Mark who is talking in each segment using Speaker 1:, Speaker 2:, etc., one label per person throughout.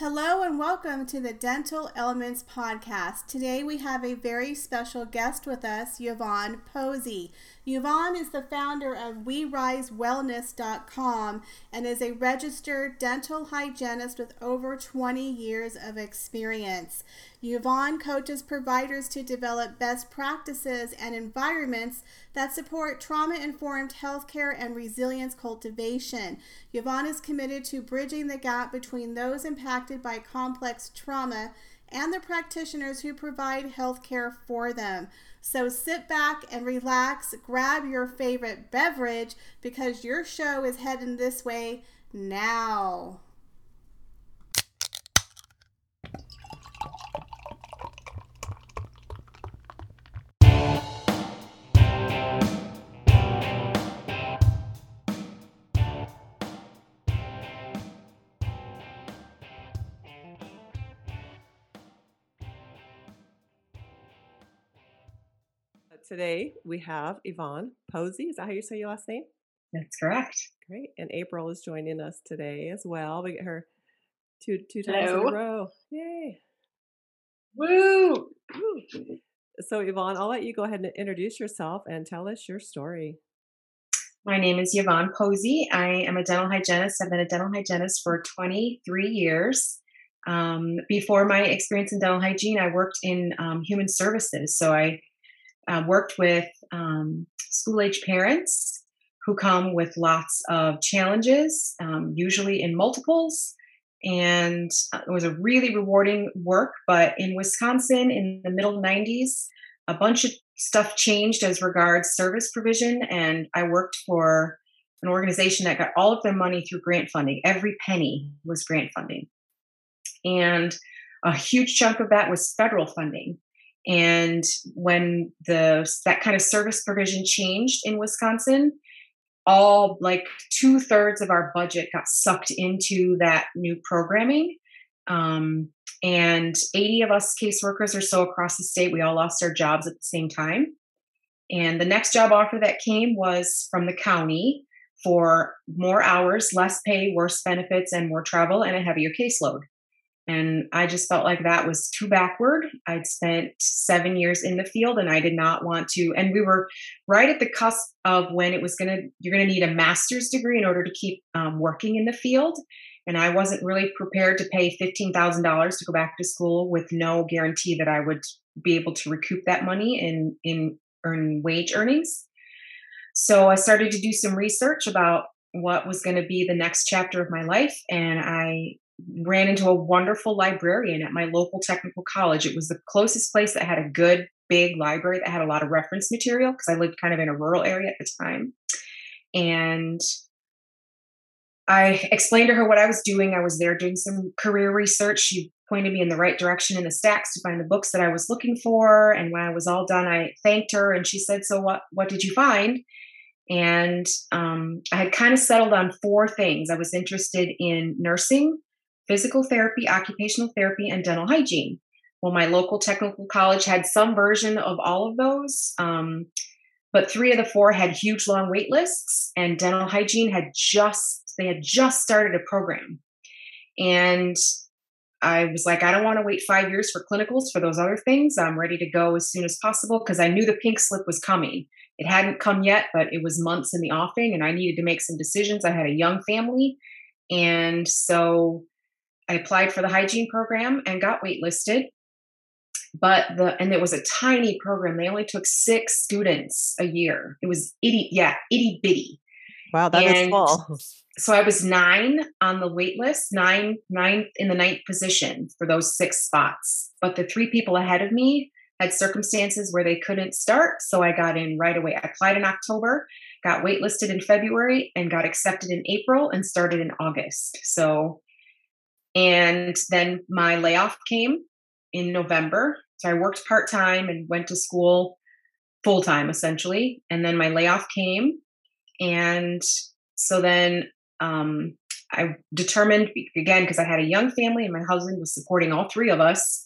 Speaker 1: Hello and welcome to the Dental Elements Podcast. Today we have a very special guest with us, Yvonne Posey. Yvonne is the founder of WeRiseWellness.com and is a registered dental hygienist with over 20 years of experience. Yvonne coaches providers to develop best practices and environments that support trauma informed healthcare and resilience cultivation. Yvonne is committed to bridging the gap between those impacted by complex trauma and the practitioners who provide healthcare for them. So sit back and relax, grab your favorite beverage because your show is heading this way now.
Speaker 2: Today we have Yvonne Posey. Is that how you say your last name?
Speaker 3: That's correct.
Speaker 2: Great. And April is joining us today as well. We get her two two times Hello. in a row. Yay.
Speaker 3: Woo!
Speaker 2: Woo! So Yvonne, I'll let you go ahead and introduce yourself and tell us your story.
Speaker 3: My name is Yvonne Posey. I am a dental hygienist. I've been a dental hygienist for 23 years. Um, before my experience in dental hygiene, I worked in um, human services. So I uh, worked with um, school age parents who come with lots of challenges, um, usually in multiples. And uh, it was a really rewarding work. But in Wisconsin in the middle 90s, a bunch of stuff changed as regards service provision. And I worked for an organization that got all of their money through grant funding. Every penny was grant funding. And a huge chunk of that was federal funding. And when the that kind of service provision changed in Wisconsin, all like two thirds of our budget got sucked into that new programming. Um, and 80 of us caseworkers or so across the state, we all lost our jobs at the same time. And the next job offer that came was from the county for more hours, less pay, worse benefits, and more travel and a heavier caseload. And I just felt like that was too backward. I'd spent seven years in the field and I did not want to. And we were right at the cusp of when it was going to, you're going to need a master's degree in order to keep um, working in the field. And I wasn't really prepared to pay $15,000 to go back to school with no guarantee that I would be able to recoup that money in, in earn wage earnings. So I started to do some research about what was going to be the next chapter of my life. And I ran into a wonderful librarian at my local technical college. It was the closest place that had a good big library that had a lot of reference material because I lived kind of in a rural area at the time. And I explained to her what I was doing. I was there doing some career research. She pointed me in the right direction in the stacks to find the books that I was looking for. And when I was all done, I thanked her and she said, So what what did you find? And um, I had kind of settled on four things. I was interested in nursing, physical therapy, occupational therapy, and dental hygiene. Well, my local technical college had some version of all of those, um, but three of the four had huge long wait lists, and dental hygiene had just they had just started a program, and I was like, I don't want to wait five years for clinicals for those other things. I'm ready to go as soon as possible because I knew the pink slip was coming. It hadn't come yet, but it was months in the offing, and I needed to make some decisions. I had a young family, and so I applied for the hygiene program and got waitlisted. But the and it was a tiny program. They only took six students a year. It was itty, yeah, itty bitty.
Speaker 2: Wow, that and is small.
Speaker 3: So I was nine on the wait list, nine, nine in the ninth position for those six spots. But the three people ahead of me had circumstances where they couldn't start. So I got in right away. I applied in October, got waitlisted in February, and got accepted in April and started in August. So and then my layoff came in November. So I worked part time and went to school full time essentially. And then my layoff came. And so then um, I determined again, because I had a young family and my husband was supporting all three of us.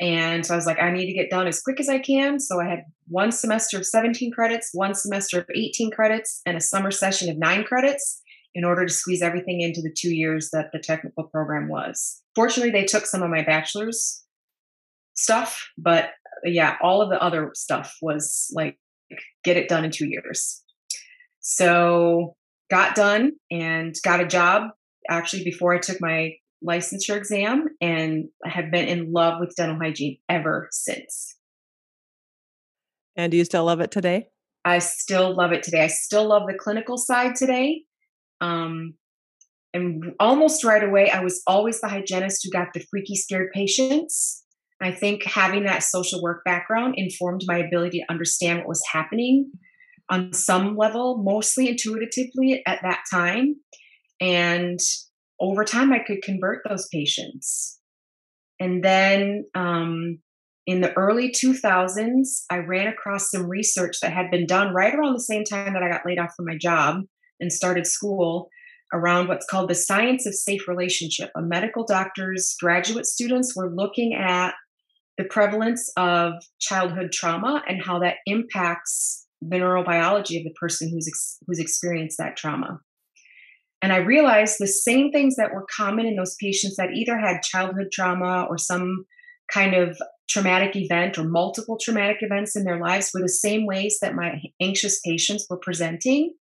Speaker 3: And so I was like, I need to get done as quick as I can. So I had one semester of 17 credits, one semester of 18 credits, and a summer session of nine credits in order to squeeze everything into the two years that the technical program was. Fortunately, they took some of my bachelor's stuff, but uh, yeah, all of the other stuff was like get it done in two years. So got done and got a job actually before I took my licensure exam and I have been in love with dental hygiene ever since.
Speaker 2: And do you still love it today?
Speaker 3: I still love it today. I still love the clinical side today. Um, and almost right away, I was always the hygienist who got the freaky, scared patients. I think having that social work background informed my ability to understand what was happening on some level, mostly intuitively at that time. And over time, I could convert those patients. And then um, in the early 2000s, I ran across some research that had been done right around the same time that I got laid off from my job and started school around what's called the science of safe relationship. A medical doctor's graduate students were looking at the prevalence of childhood trauma and how that impacts the neurobiology of the person who's ex- who's experienced that trauma. And I realized the same things that were common in those patients that either had childhood trauma or some kind of traumatic event or multiple traumatic events in their lives were the same ways that my anxious patients were presenting.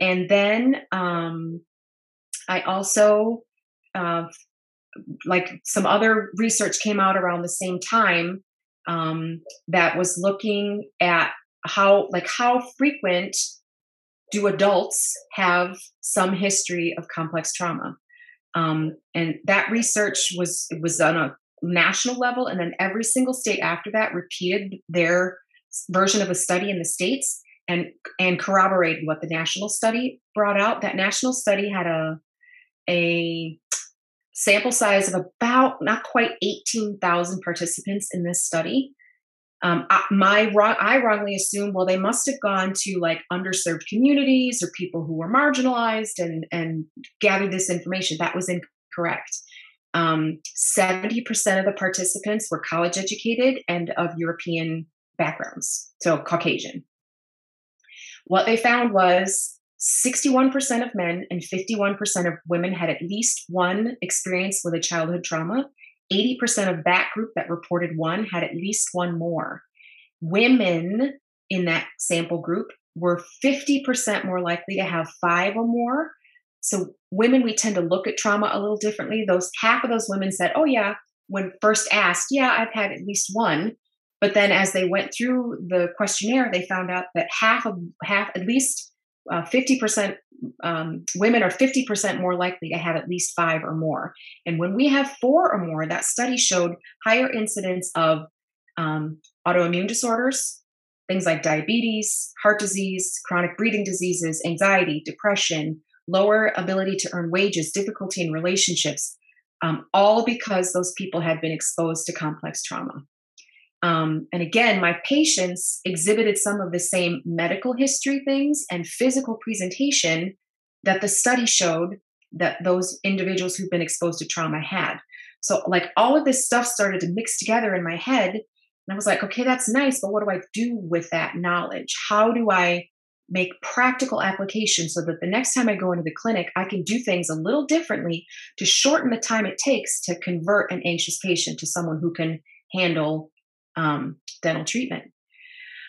Speaker 3: And then um, I also, uh, like some other research came out around the same time um, that was looking at how, like, how frequent do adults have some history of complex trauma? Um, and that research was was on a national level, and then every single state after that repeated their version of a study in the states and and corroborated what the national study brought out. That national study had a a sample size of about not quite 18,000 participants in this study um, I, my I wrongly assumed well they must have gone to like underserved communities or people who were marginalized and and gathered this information. That was incorrect. Um, 70% of the participants were college educated and of European backgrounds, so Caucasian. What they found was 61% of men and 51% of women had at least one experience with a childhood trauma, 80% of that group that reported one had at least one more. Women in that sample group were 50% more likely to have five or more. So, women, we tend to look at trauma a little differently. Those half of those women said, Oh, yeah, when first asked, Yeah, I've had at least one. But then as they went through the questionnaire, they found out that half of half, at least uh, 50% um, women are 50% more likely to have at least five or more. And when we have four or more, that study showed higher incidence of um, autoimmune disorders, things like diabetes, heart disease, chronic breathing diseases, anxiety, depression, lower ability to earn wages, difficulty in relationships, um, all because those people had been exposed to complex trauma. Um, and again, my patients exhibited some of the same medical history things and physical presentation that the study showed that those individuals who've been exposed to trauma had. So, like, all of this stuff started to mix together in my head. And I was like, okay, that's nice, but what do I do with that knowledge? How do I make practical application so that the next time I go into the clinic, I can do things a little differently to shorten the time it takes to convert an anxious patient to someone who can handle um, dental treatment.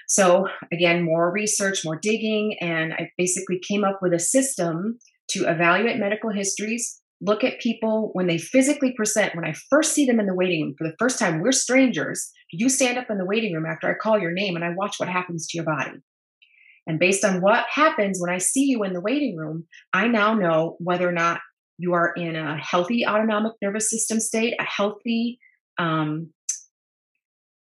Speaker 3: So, again, more research, more digging, and I basically came up with a system to evaluate medical histories, look at people when they physically present. When I first see them in the waiting room for the first time, we're strangers. You stand up in the waiting room after I call your name and I watch what happens to your body. And based on what happens when I see you in the waiting room, I now know whether or not you are in a healthy autonomic nervous system state, a healthy um,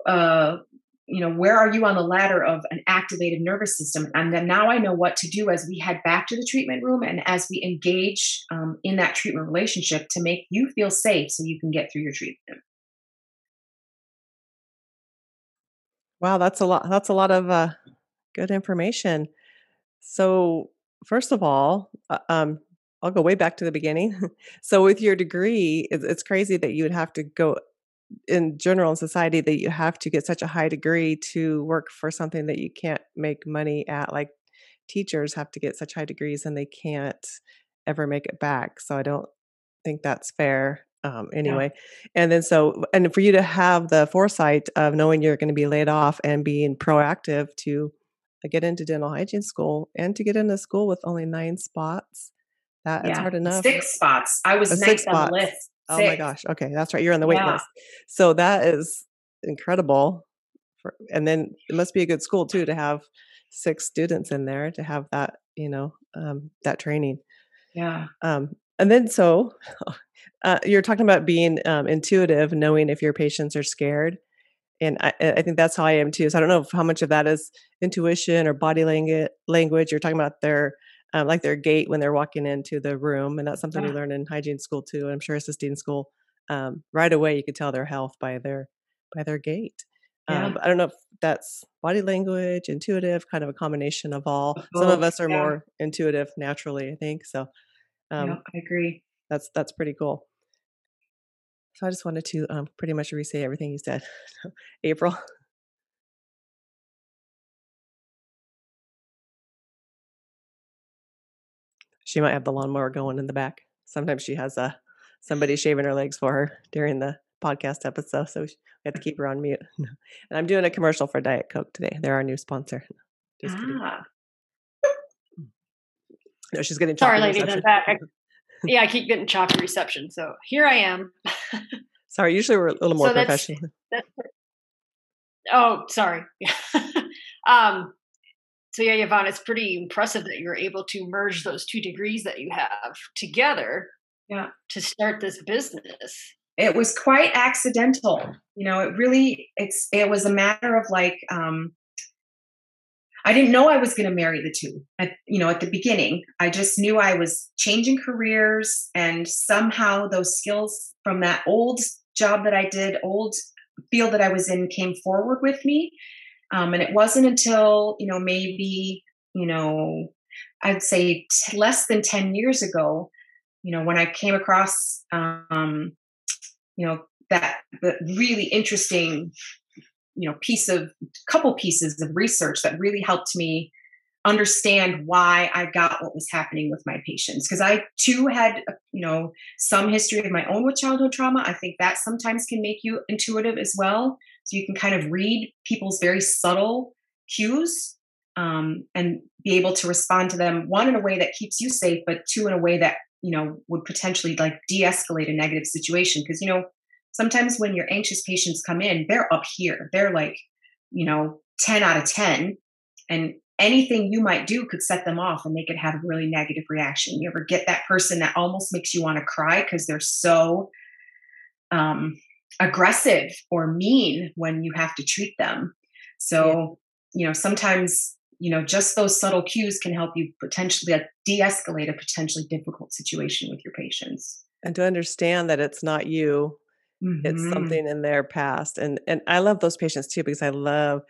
Speaker 3: uh, you know, where are you on the ladder of an activated nervous system? And then now I know what to do as we head back to the treatment room and as we engage um, in that treatment relationship to make you feel safe so you can get through your treatment.
Speaker 2: Wow, that's a lot. That's a lot of uh, good information. So, first of all, uh, um, I'll go way back to the beginning. so, with your degree, it's, it's crazy that you would have to go in general in society that you have to get such a high degree to work for something that you can't make money at like teachers have to get such high degrees and they can't ever make it back. So I don't think that's fair um, anyway. Yeah. And then so, and for you to have the foresight of knowing you're going to be laid off and being proactive to get into dental hygiene school and to get into school with only nine spots, that yeah. hard enough.
Speaker 3: Six spots. I was next on the list. Six.
Speaker 2: Oh my gosh. Okay, that's right. You're on the wait yeah. list. So that is incredible. For, and then it must be a good school too to have six students in there to have that, you know, um, that training.
Speaker 3: Yeah.
Speaker 2: Um, and then so uh, you're talking about being um, intuitive, knowing if your patients are scared. And I, I, think that's how I am too. So I don't know how much of that is intuition or body. Language. You're talking about their um, like their gait when they're walking into the room, and that's something yeah. we learn in hygiene school too. And I'm sure assisting school. Um, right away, you could tell their health by their by their gait. Yeah. Um, I don't know if that's body language, intuitive, kind of a combination of all. Some of us are yeah. more intuitive naturally, I think. So
Speaker 3: um, yeah, I agree.
Speaker 2: That's that's pretty cool. So I just wanted to um, pretty much re-say everything you said, April. She might have the lawnmower going in the back. Sometimes she has uh, somebody shaving her legs for her during the podcast episode, so we have to keep her on mute. and I'm doing a commercial for Diet Coke today. They're our new sponsor. Just ah. No, she's getting
Speaker 4: sorry, ladies in the back. yeah, I keep getting choppy reception, so here I am.
Speaker 2: sorry, usually we're a little more so professional. That's, that's,
Speaker 4: oh, sorry. um, so yeah, Yvonne, it's pretty impressive that you're able to merge those two degrees that you have together.
Speaker 3: Yeah.
Speaker 4: To start this business.
Speaker 3: It was quite accidental. You know, it really it's it was a matter of like um I didn't know I was going to marry the two. At, you know, at the beginning, I just knew I was changing careers, and somehow those skills from that old job that I did, old field that I was in, came forward with me. Um, and it wasn't until you know maybe you know I'd say t- less than ten years ago, you know, when I came across um, you know that the really interesting you know piece of couple pieces of research that really helped me understand why I got what was happening with my patients because I too had you know some history of my own with childhood trauma. I think that sometimes can make you intuitive as well, so you can kind of read people's very subtle cues um, and be able to respond to them one in a way that keeps you safe, but two in a way that you know would potentially like de-escalate a negative situation because you know sometimes when your anxious patients come in, they're up here. They're like, you know, 10 out of 10. And anything you might do could set them off and they could have a really negative reaction. You ever get that person that almost makes you want to cry because they're so um, aggressive or mean when you have to treat them. So, you know, sometimes, you know, just those subtle cues can help you potentially de escalate a potentially difficult situation with your patients.
Speaker 2: And to understand that it's not you Mm-hmm. It's something in their past. And and I love those patients too because I love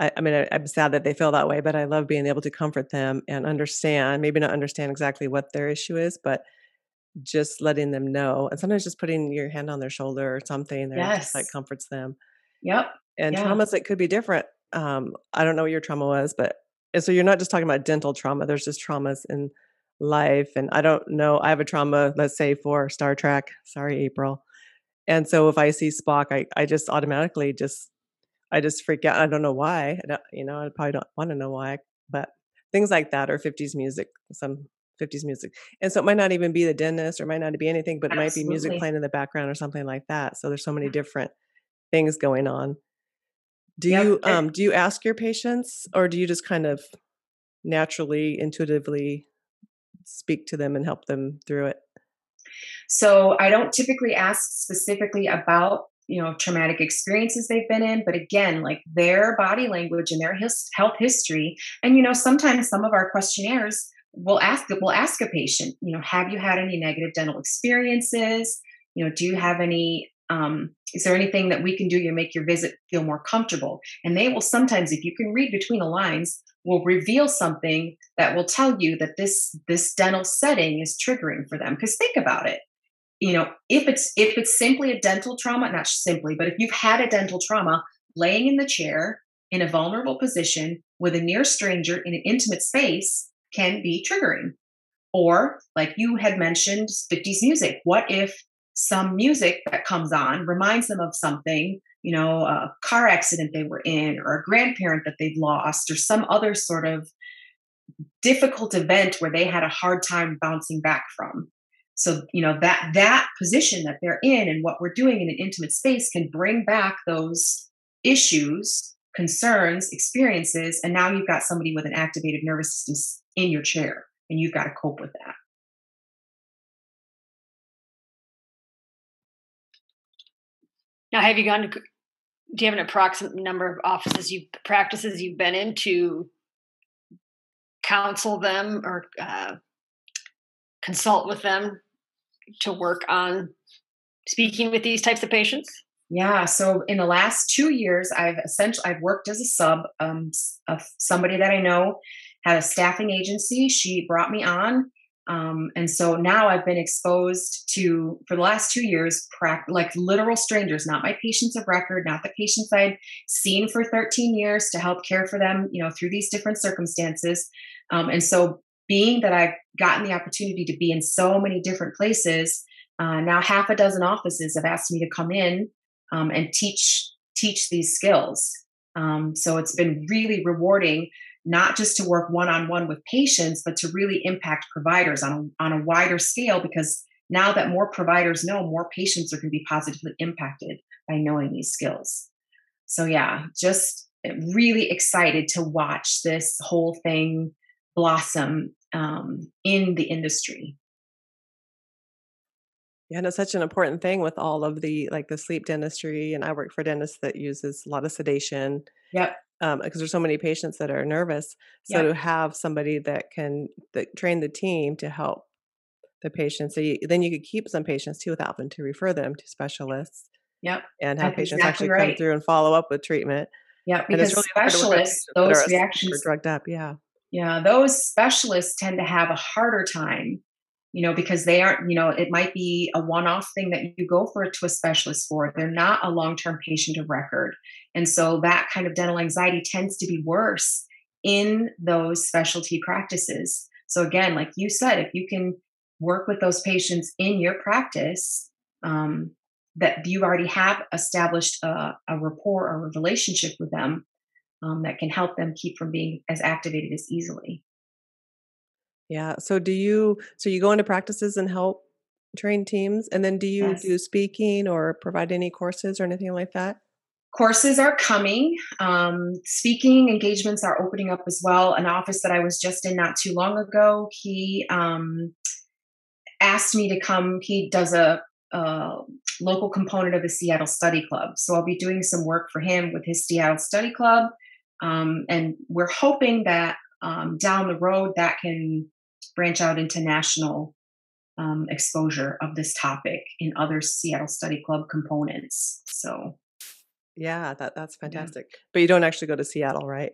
Speaker 2: I, I mean, I, I'm sad that they feel that way, but I love being able to comfort them and understand, maybe not understand exactly what their issue is, but just letting them know. And sometimes just putting your hand on their shoulder or something that yes. just like comforts them.
Speaker 3: Yep.
Speaker 2: And yeah. traumas that could be different. Um, I don't know what your trauma was, but so you're not just talking about dental trauma. There's just traumas in life. And I don't know. I have a trauma, let's say for Star Trek. Sorry, April. And so if I see Spock, I, I just automatically just, I just freak out. I don't know why. I you know, I probably don't want to know why, but things like that or 50s music, some 50s music. And so it might not even be the dentist or might not be anything, but it Absolutely. might be music playing in the background or something like that. So there's so many different things going on. Do yep. you um do you ask your patients or do you just kind of naturally intuitively speak to them and help them through it?
Speaker 3: So I don't typically ask specifically about you know traumatic experiences they've been in but again like their body language and their his, health history. And you know sometimes some of our questionnaires will ask will ask a patient you know have you had any negative dental experiences? You know do you have any um, is there anything that we can do to make your visit feel more comfortable? And they will sometimes if you can read between the lines will reveal something that will tell you that this this dental setting is triggering for them. Because think about it you know if it's if it's simply a dental trauma not simply but if you've had a dental trauma laying in the chair in a vulnerable position with a near stranger in an intimate space can be triggering Or, like you had mentioned, 50s music. What if some music that comes on reminds them of something, you know, a car accident they were in, or a grandparent that they've lost, or some other sort of difficult event where they had a hard time bouncing back from? So you know that that position that they're in and what we're doing in an intimate space can bring back those issues concerns experiences and now you've got somebody with an activated nervous system in your chair and you've got to cope with that.
Speaker 4: Now have you gone to do you have an approximate number of offices you practices you've been in to counsel them or uh, consult with them to work on speaking with these types of patients?
Speaker 3: Yeah. So in the last two years, I've essentially I've worked as a sub. Um, of somebody that I know had a staffing agency. She brought me on, um, and so now I've been exposed to for the last two years, pra- like literal strangers, not my patients of record, not the patients I'd seen for 13 years to help care for them, you know, through these different circumstances. Um, and so being that I've gotten the opportunity to be in so many different places, uh, now half a dozen offices have asked me to come in um, and teach teach these skills. Um, so it's been really rewarding, not just to work one on one with patients, but to really impact providers on a, on a wider scale. Because now that more providers know, more patients are going to be positively impacted by knowing these skills. So yeah, just really excited to watch this whole thing blossom um, in the industry.
Speaker 2: Yeah, and it's such an important thing with all of the like the sleep dentistry, and I work for dentists that uses a lot of sedation.
Speaker 3: Yep.
Speaker 2: Um, because there's so many patients that are nervous, so yep. to have somebody that can that train the team to help the patients, so you, then you could keep some patients too without having to refer them to specialists.
Speaker 3: Yep.
Speaker 2: And have That's patients exactly actually right. come through and follow up with treatment.
Speaker 3: Yeah, because really specialists, those reactions are
Speaker 2: drugged up. Yeah.
Speaker 3: Yeah, those specialists tend to have a harder time, you know, because they aren't, you know, it might be a one off thing that you go for to a specialist for. They're not a long term patient of record. And so that kind of dental anxiety tends to be worse in those specialty practices. So, again, like you said, if you can work with those patients in your practice, um, that you already have established a, a rapport or a relationship with them, um, that can help them keep from being as activated as easily.
Speaker 2: Yeah. So do you so you go into practices and help train teams and then do you yes. do speaking or provide any courses or anything like that?
Speaker 3: Courses are coming. Um, speaking engagements are opening up as well. An office that I was just in not too long ago, he um, asked me to come. He does a, a local component of the Seattle Study Club. So I'll be doing some work for him with his Seattle Study Club. Um, and we're hoping that um, down the road that can branch out into national um, exposure of this topic in other Seattle Study Club components. So,
Speaker 2: yeah, that that's fantastic. Yeah. But you don't actually go to Seattle, right?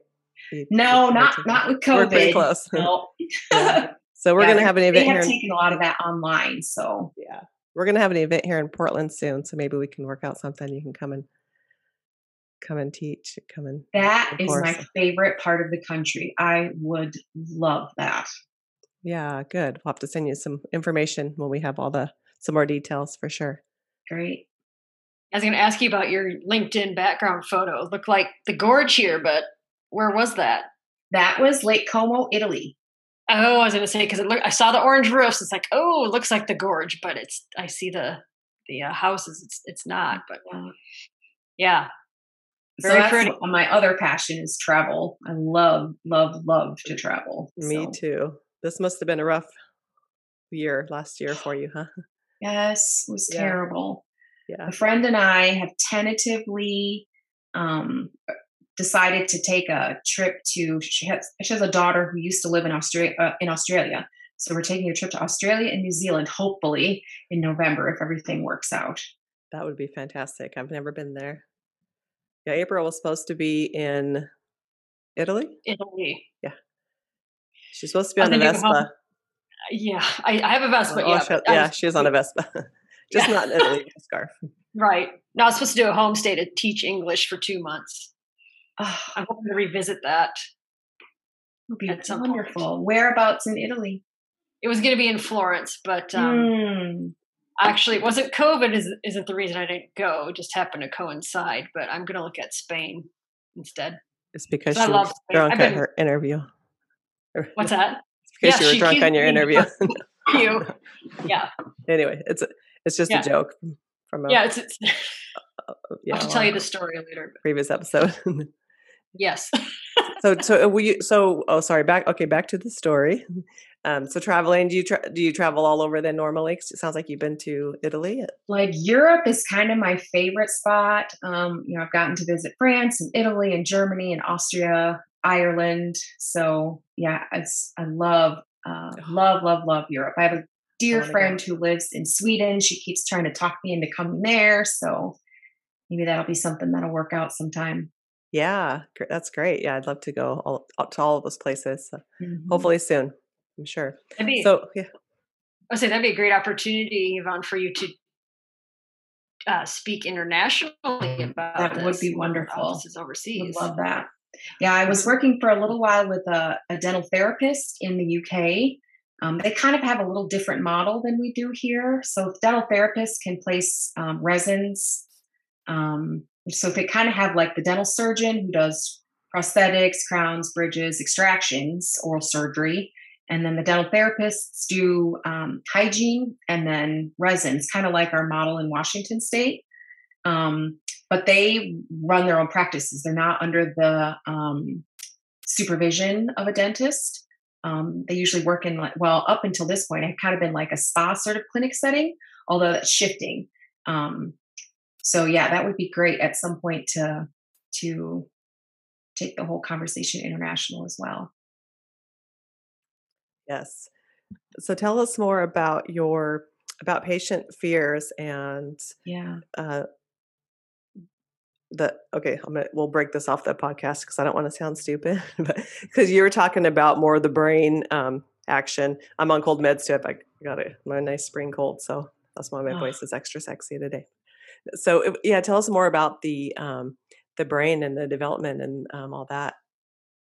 Speaker 3: You, no, not not with COVID.
Speaker 2: We're pretty close.
Speaker 3: No.
Speaker 2: yeah. So we're yeah, going to have an event
Speaker 3: they
Speaker 2: have
Speaker 3: here. taken a lot of that online. So
Speaker 2: yeah, we're going to have an event here in Portland soon. So maybe we can work out something. You can come and come and teach come and
Speaker 3: that is my favorite part of the country. I would love that.
Speaker 2: Yeah good. We'll have to send you some information when we have all the some more details for sure.
Speaker 3: Great.
Speaker 4: I was going to ask you about your linkedin background photo. It looked like the gorge here but where was that?
Speaker 3: That was lake como italy.
Speaker 4: Oh i was going to say because i saw the orange roofs. It's like oh it looks like the gorge but it's i see the the uh, houses. It's it's not but yeah
Speaker 3: very so that's pretty. my other passion is travel. I love, love, love to travel.
Speaker 2: Me so. too. This must have been a rough year last year for you, huh?
Speaker 3: Yes, it was yeah. terrible.
Speaker 2: Yeah.
Speaker 3: A friend and I have tentatively um, decided to take a trip to. She has, she has a daughter who used to live in Australia. Uh, in Australia, so we're taking a trip to Australia and New Zealand, hopefully in November if everything works out.
Speaker 2: That would be fantastic. I've never been there. Yeah, April was supposed to be in Italy.
Speaker 4: Italy.
Speaker 2: Yeah. She's supposed to be on the Vespa.
Speaker 4: Yeah, I, I, have a Vespa.
Speaker 2: Oh,
Speaker 4: yeah,
Speaker 2: she, yeah, she is on a Vespa. Just yeah. not in Italy a scarf.
Speaker 4: Right. No, I was supposed to do a homestay to teach English for two months. Oh, I'm hoping to revisit that.
Speaker 3: Would be wonderful. Point. Whereabouts in Italy?
Speaker 4: it was going to be in Florence, but um,
Speaker 3: Mm.
Speaker 4: Actually, it wasn't COVID. Is, isn't the reason I didn't go? It just happened to coincide. But I'm going to look at Spain instead.
Speaker 2: It's because
Speaker 4: I love Spain.
Speaker 2: drunk
Speaker 4: I've
Speaker 2: at her interview.
Speaker 4: What's that?
Speaker 2: Because
Speaker 4: Yeah,
Speaker 2: you were drunk on your interview.
Speaker 4: You? Yeah,
Speaker 2: anyway, it's it's just
Speaker 4: Yeah.
Speaker 2: a joke from a
Speaker 4: yeah. It's, it's,
Speaker 2: you
Speaker 4: I'll to tell you the story later. but
Speaker 2: previous episode.
Speaker 4: Yes.
Speaker 2: so so uh, we so oh sorry back okay back to the story. Um, so traveling, do you tra- do you travel all over then normally? 'Cause it sounds like you've been to Italy.
Speaker 3: like Europe is kind of my favorite spot. Um, you know, I've gotten to visit France and Italy and Germany and Austria, Ireland. So yeah, it's I love, uh, love, love, love Europe. I have a dear friend who lives in Sweden. She keeps trying to talk me into coming there. So maybe that'll be something that'll work out sometime.
Speaker 2: Yeah, that's great. Yeah, I'd love to go all, to all of those places. So
Speaker 3: Mhm.
Speaker 2: hopefully soon. I'm sure.
Speaker 4: Be,
Speaker 2: So yeah,
Speaker 4: I say that'd be a great opportunity, Yvonne, for you to uh, speak internationally about
Speaker 3: That would be wonderful.
Speaker 4: Offices
Speaker 3: Would
Speaker 4: overseas.
Speaker 3: love that. Yeah, I was working for a little while with a, a dental therapist in the UK. Um, they kind of have a little different model than we do here. So dental therapists can place um, resins. Um, so they kind of have like the dental surgeon who does prosthetics, crowns, bridges, extractions, oral surgery, and then the dental therapists do um, hygiene and then resins, kind of like our model in Washington State. Um, but they run their own practices. They're not under the um, supervision of a dentist. Um, they usually work in like well, up until this point, I've kind of been like a spa sort of clinic setting, although that's shifting. Um, so yeah, that would be great at some point to to take the whole conversation international as well.
Speaker 2: Yes. So tell us more about your about patient fears and
Speaker 3: Yeah.
Speaker 2: uh the okay i'm gonna we'll break this off the podcast because i don't want to sound stupid but because you were talking about more of the brain um action i'm on cold meds too i got a my nice spring cold so that's why my
Speaker 3: Ah.
Speaker 2: voice is extra sexy today so yeah tell us more about the um the brain and the development and um, all that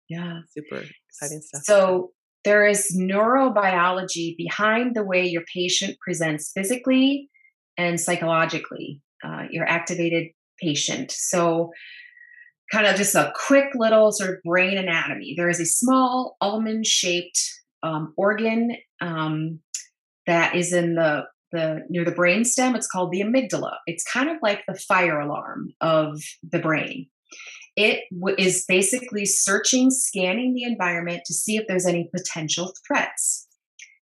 Speaker 3: Yeah.
Speaker 2: super exciting stuff
Speaker 3: So there is neurobiology behind the way your patient presents physically and psychologically, uh, your activated patient. So, kind of just a quick little sort of brain anatomy. There is a small almond shaped um, organ um, that is in the the near the brain stem. It's called the amygdala. It's kind of like the fire alarm of the brain. It w- is basically searching, scanning the environment to see if there's any potential threats.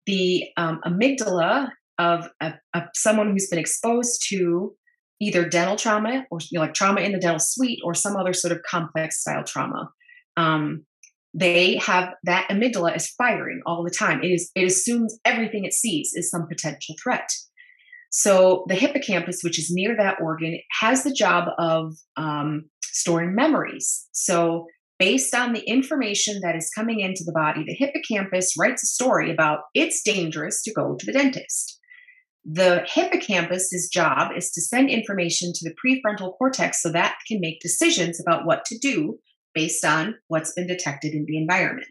Speaker 3: The um, amygdala of a, someone who's been exposed to either dental trauma or you know, like trauma in the dental suite or some other sort of complex style trauma. Um, they have that amygdala is firing all the time. It is it assumes everything it sees is some potential threat. So the hippocampus, which is near that organ, has the job of um, storing memories. So based on the information that is coming into the body, the hippocampus writes a story about it's dangerous to go to the dentist. The hippocampus's job is to send information to the prefrontal cortex so that can make decisions about what to do based on what's been detected in the environment.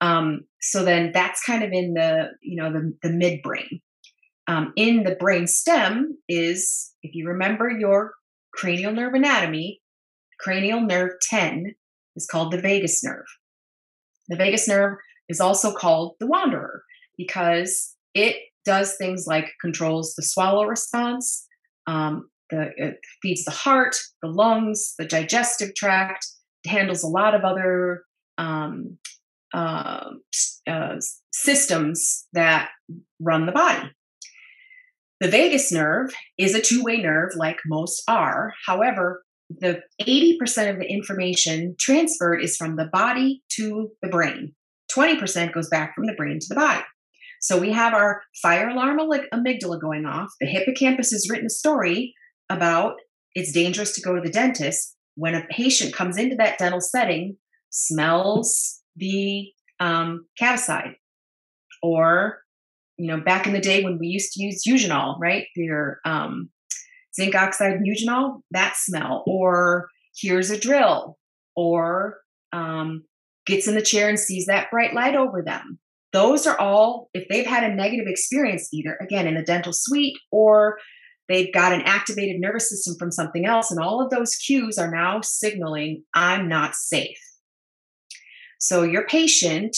Speaker 3: Um, so then that's kind of in the you know the, the midbrain. Um, in the brain stem is, if you remember your cranial nerve anatomy, cranial nerve 10 is called the vagus nerve. The vagus nerve is also called the wanderer because it does things like controls the swallow response, um, the, it feeds the heart, the lungs, the digestive tract, handles a lot of other um, uh, uh, systems that run the body. The vagus nerve is a two way nerve, like most are. However, the 80% of the information transferred is from the body to the brain. 20% goes back from the brain to the body. So we have our fire alarm amygdala going off. The hippocampus has written a story about it's dangerous to go to the dentist when a patient comes into that dental setting, smells the um, CaviCide, or you know, back in the day when we used to use eugenol, right? Your um, zinc oxide and eugenol, that smell, or here's a drill, or um, gets in the chair and sees that bright light over them. those are all, if they've had a negative experience, either again in the dental suite or they've got an activated nervous system from something else, and all of those cues are now signaling, I'm not safe. So your patient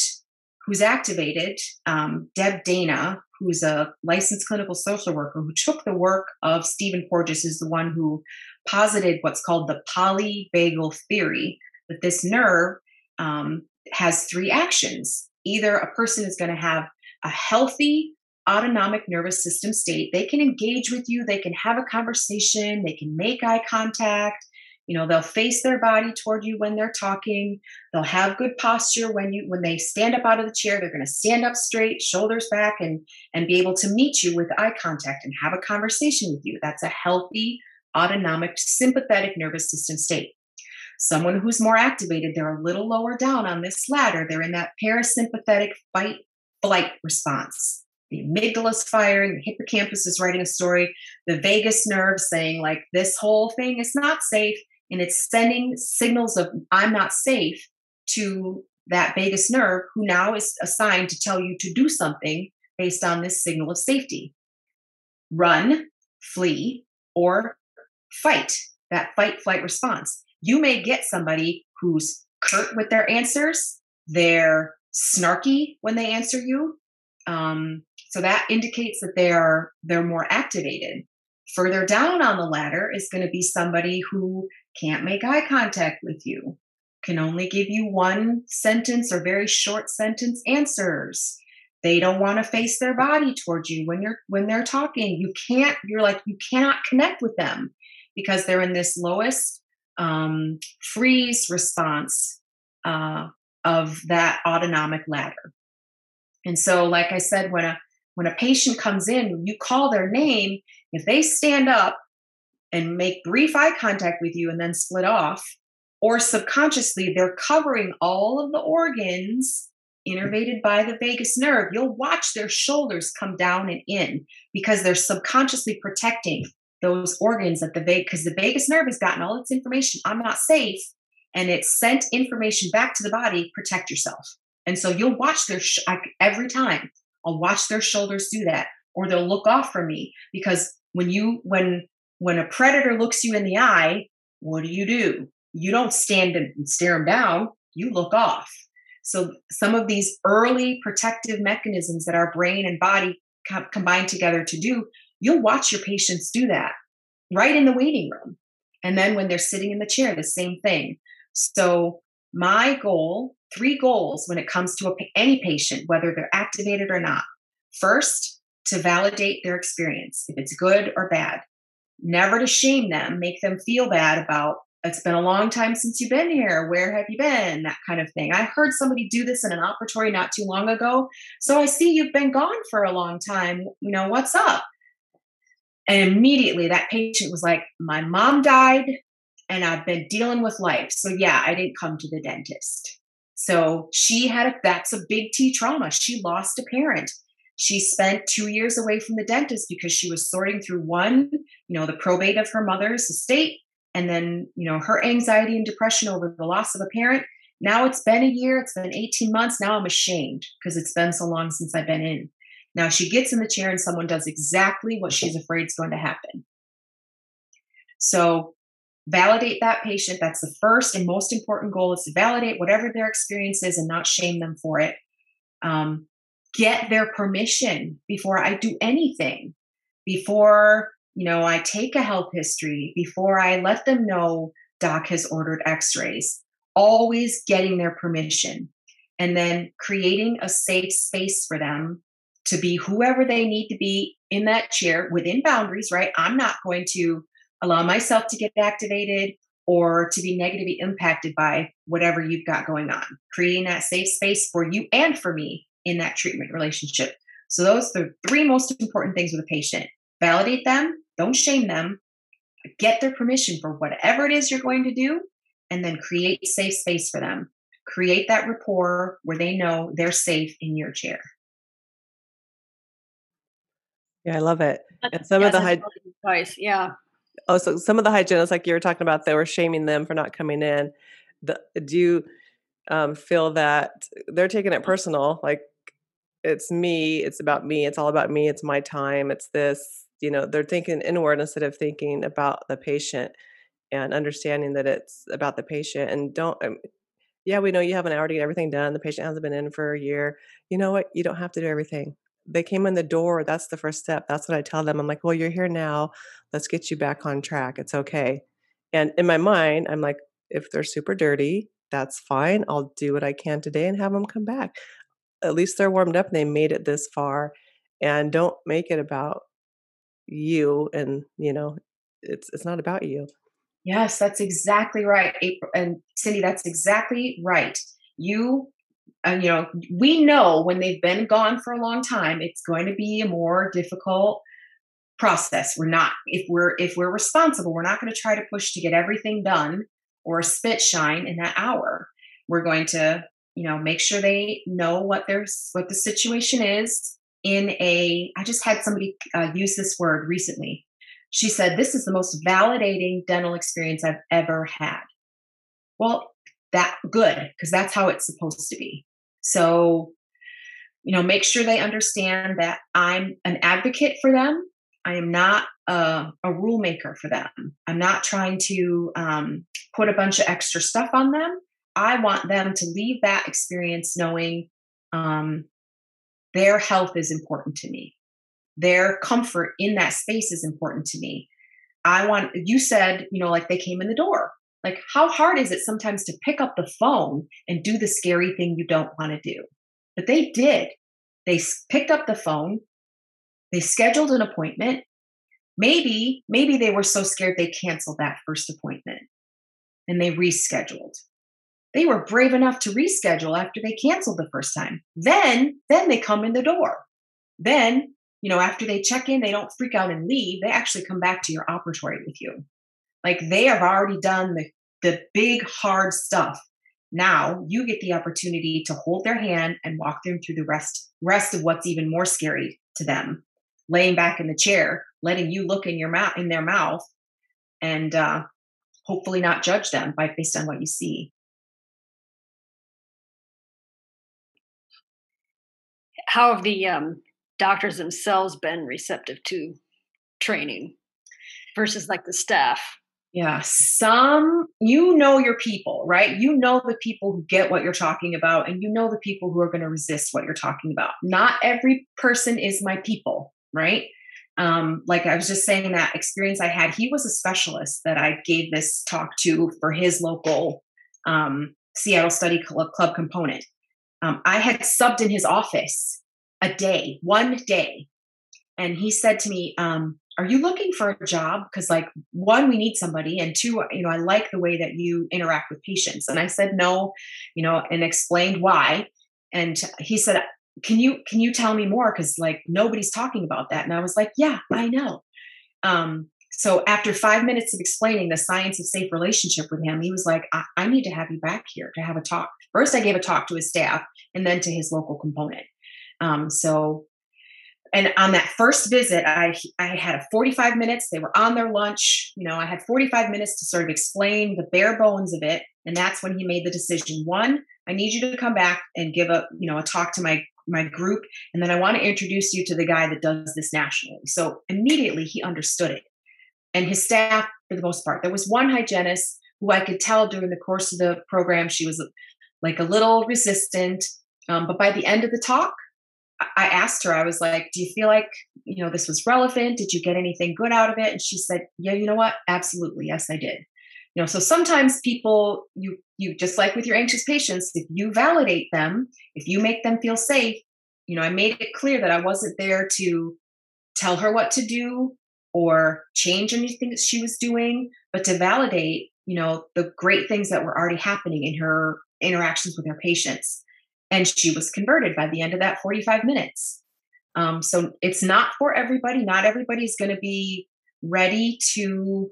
Speaker 3: who's activated, um, Deb Dana, who's a licensed clinical social worker who took the work of Stephen Porges, is the one who posited what's called the polyvagal theory that this nerve um, has three actions. Either a person is going to have a healthy autonomic nervous system state, they can engage with you, they can have a conversation, they can make eye contact, you know they'll face their body toward you when they're talking. They'll have good posture when you when they stand up out of the chair. They're going to stand up straight shoulders back and and be able to meet you with eye contact and have a conversation with you. That's a healthy autonomic sympathetic nervous system state. Someone who's more activated they're a little lower down on this ladder. They're in that parasympathetic fight flight response. The amygdala's firing, the hippocampus is writing a story, the vagus nerve saying, like, this whole thing is not safe and it's sending signals of I'm not safe to that vagus nerve, who now is assigned to tell you to do something based on this signal of safety. Run, flee, or fight, that fight flight response. You may get somebody who's curt with their answers, they're snarky when they answer you. Um, so that indicates that they are they're more activated. Further down on the ladder is going to be somebody who can't make eye contact with you, can only give you one sentence or very short sentence answers. They don't want to face their body towards you when you're when they're talking. You can't. You're like you cannot connect with them because they're in this lowest um, freeze response uh, of that autonomic ladder. And so, like I said, when a when a patient comes in, you call their name. If they stand up and make brief eye contact with you and then split off, or subconsciously they're covering all of the organs innervated by the vagus nerve, you'll watch their shoulders come down and in because they're subconsciously protecting those organs that the vagus because the vagus nerve has gotten all its information. I'm not safe, and it's sent information back to the body. Protect yourself, and so you'll watch their sh- every time. I'll watch their shoulders do that, or they'll look off from me because when you when when a predator looks you in the eye, what do you do? You don't stand and stare them down, you look off. So, some of these early protective mechanisms that our brain and body co- combine together to do, you'll watch your patients do that right in the waiting room. And then when they're sitting in the chair, the same thing. So, my goal, three goals when it comes to a, any patient, whether they're activated or not. First, to validate their experience, if it's good or bad never to shame them, make them feel bad about it's been a long time since you've been here. Where have you been? That kind of thing. I heard somebody do this in an operatory not too long ago. So I see you've been gone for a long time. You know, what's up? And immediately that patient was like, My mom died and I've been dealing with life. So yeah, I didn't come to the dentist. So she had a that's a big T trauma. She lost a parent. She spent two years away from the dentist because she was sorting through one, you know, the probate of her mother's estate, and then, you know, her anxiety and depression over the loss of a parent. Now it's been a year, it's been 18 months. Now I'm ashamed because it's been so long since I've been in. Now she gets in the chair and someone does exactly what she's afraid is going to happen. So validate that patient. That's the first and most important goal is to validate whatever their experience is and not shame them for it. Um, get their permission before I do anything, before, you know, I take a health history, before I let them know doc has ordered x-rays, always getting their permission and then creating a safe space for them to be whoever they need to be in that chair within boundaries, right? I'm not going to allow myself to get activated or to be negatively impacted by whatever you've got going on. Creating that safe space for you and for me in that treatment relationship. So, those are the three most important things with a patient validate them, don't shame them, get their permission for whatever it is you're going to do, and then create safe space for them. Create that rapport where they know they're safe in your chair.
Speaker 2: Yeah, I love it. And some of the high
Speaker 4: advice, yeah.
Speaker 2: Oh, so some of the hygienists, like you were talking about, they were shaming them for not coming in. The, do you um, feel that they're taking it personal? Like it's me, it's about me, it's all about me, it's my time, it's this, you know, they're thinking inward instead of thinking about the patient and understanding that it's about the patient and don't um, yeah, we know you haven't already get everything done. The patient hasn't been in for a year. You know what? You don't have to do everything. They came in the door. That's the first step. That's what I tell them. I'm like, well, you're here now. Let's get you back on track. It's okay. And in my mind, I'm like, if they're super dirty, that's fine. I'll do what I can today and have them come back. At least they're warmed up and they made it this far. And don't make it about you. And, you know, it's it's not about you.
Speaker 3: Yes, that's exactly right. April and Cindy, that's exactly right. You and you know, we know when they've been gone for a long time, it's going to be a more difficult process. We're not if we're if we're responsible, we're not going to try to push to get everything done or a spit shine in that hour. We're going to, you know, make sure they know what there's what the situation is in a I just had somebody uh, use this word recently she said, This is the most validating dental experience I've ever had. Well, that good, because that's how it's supposed to be. So, you know, make sure they understand that I'm an advocate for them. I am not a, a rule maker for them. I'm not trying to um, put a bunch of extra stuff on them. I want them to leave that experience knowing um, their health is important to me their comfort in that space is important to me. I want, you said, you know, like they came in the door. Like, how hard is it sometimes to pick up the phone and do the scary thing you don't want to do? But they did. They picked up the phone, they scheduled an appointment. Maybe, maybe they were so scared they canceled that first appointment and they rescheduled. They were brave enough to reschedule after they canceled the first time. Then, then they come in the door. Then you know, after they check in, they don't freak out and leave. They actually come back to your operatory with you. Like they have already done the, the big, hard stuff. Now you get the opportunity to hold their hand and walk them through the rest rest of what's even more scary to them. Laying back in the chair, letting you look in your mouth in their mouth, and uh, hopefully not judge them by based on what you see.
Speaker 4: How have the um, doctors themselves been receptive to training versus like the staff?
Speaker 3: Yeah, some, you know your people, right? You know the people who get what you're talking about, and you know the people who are going to resist what you're talking about. Not every person is my people, right? Um, like I was just saying, that experience I had, he was a specialist that I gave this talk to for his local um, Seattle Study Club, Club component. Um, I had subbed in his office a day, one day. And he said to me, um, Are you looking for a job? Because, like, one, we need somebody. And two, you know, I like the way that you interact with patients. And I said, No, you know, and explained why. And he said, Can you can you tell me more? Because like nobody's talking about that. And I was like, Yeah, I know. Um, so after five minutes of explaining the science of safe relationship with him, he was like, I, I need to have you back here to have a talk. First, I gave a talk to his staff and then to his local component. Um, so, and on that first visit, I I had a 45 minutes. They were on their lunch. You know, I had 45 minutes to sort of explain the bare bones of it, and that's when he made the decision. One, I need you to come back and give a you know a talk to my my group, and then I want to introduce you to the guy that does this nationally. So immediately he understood it, and his staff for the most part. There was one hygienist who I could tell during the course of the program she was like a little resistant, um, but by the end of the talk, I asked her, I was like, do you feel like, you know, this was relevant? Did you get anything good out of it? And she said, yeah, you know what? Absolutely. Yes, I did. You know, so sometimes people, you, you just like with your anxious patients, if you validate them, if you make them feel safe, you know, I made it clear that I wasn't there to tell her what to do or change anything that she was doing, but to validate, you know, the great things that were already happening in her interactions with her patients and she was converted by the end of that 45 minutes. Um, so it's not for everybody. Not everybody's going to be ready to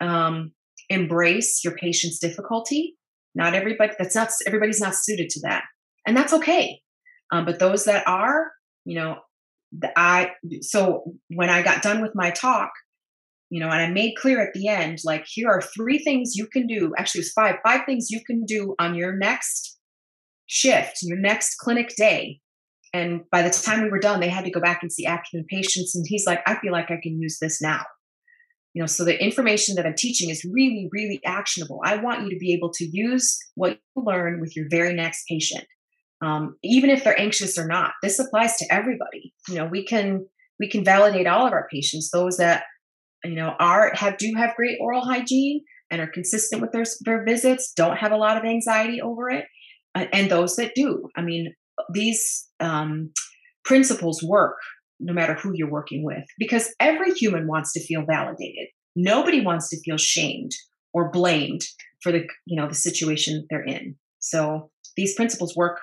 Speaker 3: um, embrace your patient's difficulty. Not everybody that's not everybody's not suited to that. And that's okay. Um, but those that are you know i so when i got done with my talk you know and i made clear at the end like here are three things you can do actually it was five five things you can do on your next shift, your next clinic day, And by the time we were done, they had to go back and see active patients. And he's like, I feel like I can use this now. You know, so the information that I'm teaching is really, really actionable. I want you to be able to use what you learn with your very next patient, um, even if they're anxious or not. This applies to everybody. You know, we can we can validate all of our patients, those that you know are have do have great oral hygiene and are consistent with their their visits, don't have a lot of anxiety over it, and those that do. I mean, these um, principles work no matter who you're working with because every human wants to feel validated nobody wants to feel shamed or blamed for the you know the situation they're in so these principles work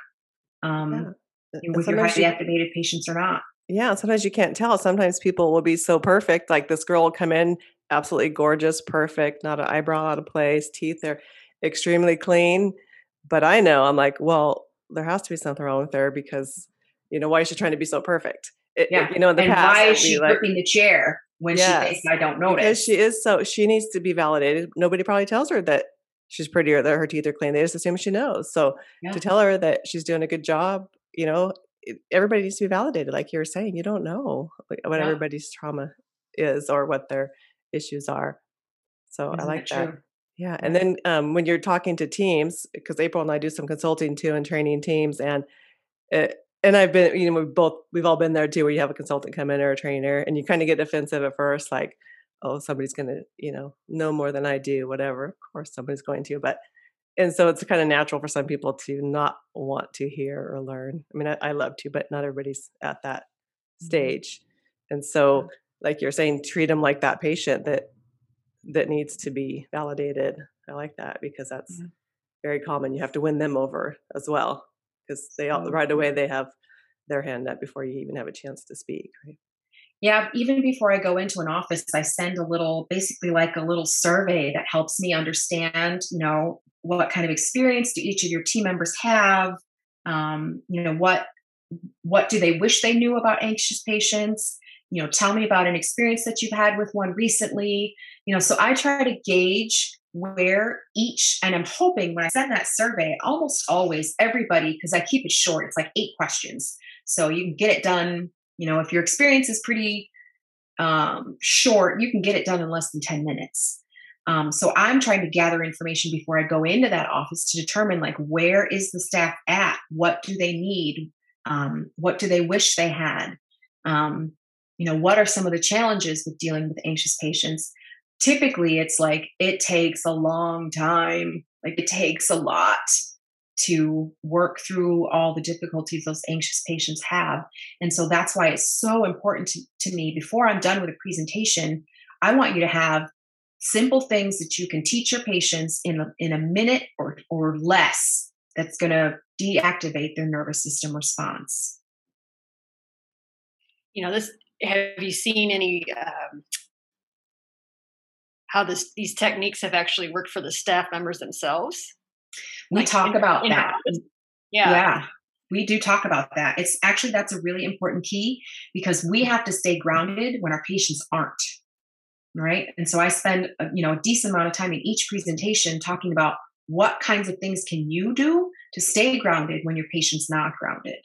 Speaker 3: um, yeah. with your highly you, activated patients or not
Speaker 2: yeah sometimes you can't tell sometimes people will be so perfect like this girl will come in absolutely gorgeous perfect not an eyebrow out of place teeth are extremely clean but i know i'm like well there has to be something wrong with her because you know why is she trying to be so perfect
Speaker 3: it, yeah. you know, in the and past, why is she like, gripping the chair when yes, she thinks I don't notice?
Speaker 2: Because she is so she needs to be validated. Nobody probably tells her that she's pretty or that her teeth are clean. They just assume she knows. So yeah. to tell her that she's doing a good job, you know, it, everybody needs to be validated. Like you were saying, you don't know what yeah. everybody's trauma is or what their issues are. So Isn't I like that. True? Yeah. And then um, when you're talking to teams, because April and I do some consulting too and training teams, and it, and I've been, you know, we've both, we've all been there too, where you have a consultant come in or a trainer and you kind of get defensive at first, like, oh, somebody's going to, you know, know more than I do, whatever. Of course, somebody's going to, but, and so it's kind of natural for some people to not want to hear or learn. I mean, I, I love to, but not everybody's at that mm-hmm. stage. And so, like you're saying, treat them like that patient that, that needs to be validated. I like that because that's mm-hmm. very common. You have to win them over as well because they all right away they have their hand up before you even have a chance to speak right
Speaker 3: yeah even before i go into an office i send a little basically like a little survey that helps me understand you know what kind of experience do each of your team members have um, you know what what do they wish they knew about anxious patients you know tell me about an experience that you've had with one recently you know so i try to gauge where each, and I'm hoping when I send that survey, almost always everybody, because I keep it short, it's like eight questions. So you can get it done. You know, if your experience is pretty um, short, you can get it done in less than 10 minutes. Um, so I'm trying to gather information before I go into that office to determine like where is the staff at? What do they need? Um, what do they wish they had? Um, you know, what are some of the challenges with dealing with anxious patients? typically it's like it takes a long time like it takes a lot to work through all the difficulties those anxious patients have and so that's why it's so important to, to me before i'm done with a presentation i want you to have simple things that you can teach your patients in a, in a minute or, or less that's going to deactivate their nervous system response
Speaker 4: you know this have you seen any um, how this these techniques have actually worked for the staff members themselves.
Speaker 3: We like talk in, about in that.
Speaker 4: Yeah.
Speaker 3: Yeah. We do talk about that. It's actually that's a really important key because we have to stay grounded when our patients aren't. Right? And so I spend a, you know a decent amount of time in each presentation talking about what kinds of things can you do to stay grounded when your patient's not grounded.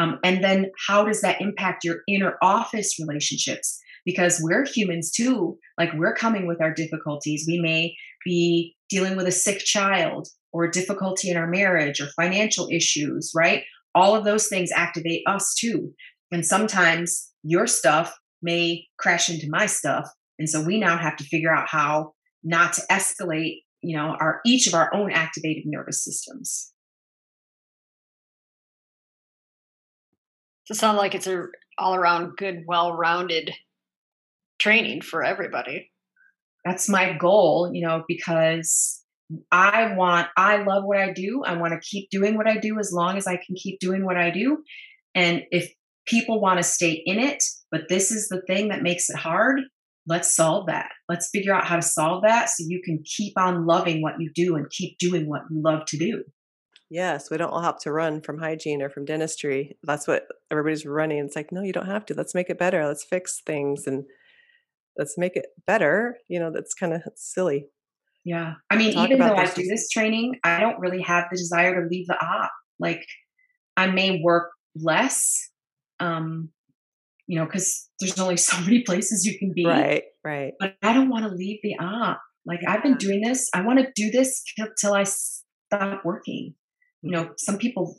Speaker 3: Um, and then how does that impact your inner office relationships? because we're humans too. Like we're coming with our difficulties. We may be dealing with a sick child or difficulty in our marriage or financial issues, right? All of those things activate us too. And sometimes your stuff may crash into my stuff. And so we now have to figure out how not to escalate, you know, our each of our own activated nervous systems.
Speaker 4: It sounds like it's a all around good, well rounded training for everybody.
Speaker 3: That's my goal, you know, because I want, I love what I do. I want to keep doing what I do as long as I can keep doing what I do. And if people want to stay in it, but this is the thing that makes it hard, let's solve that. Let's figure out how to solve that so you can keep on loving what you do and keep doing what you love to do.
Speaker 2: Yes, we don't all have to run from hygiene or from dentistry. That's what everybody's running. It's like, no, you don't have to. Let's make it better. Let's fix things and let's make it better you know that's kind of silly
Speaker 3: yeah i mean even though i do this training i don't really have the desire to leave the op like i may work less. Um, you know, because there's only so many places you can be.
Speaker 2: Right, right.
Speaker 3: But I don't want to leave the op. Like I've been doing this. I want to do this till, till I stop working. You know, some people,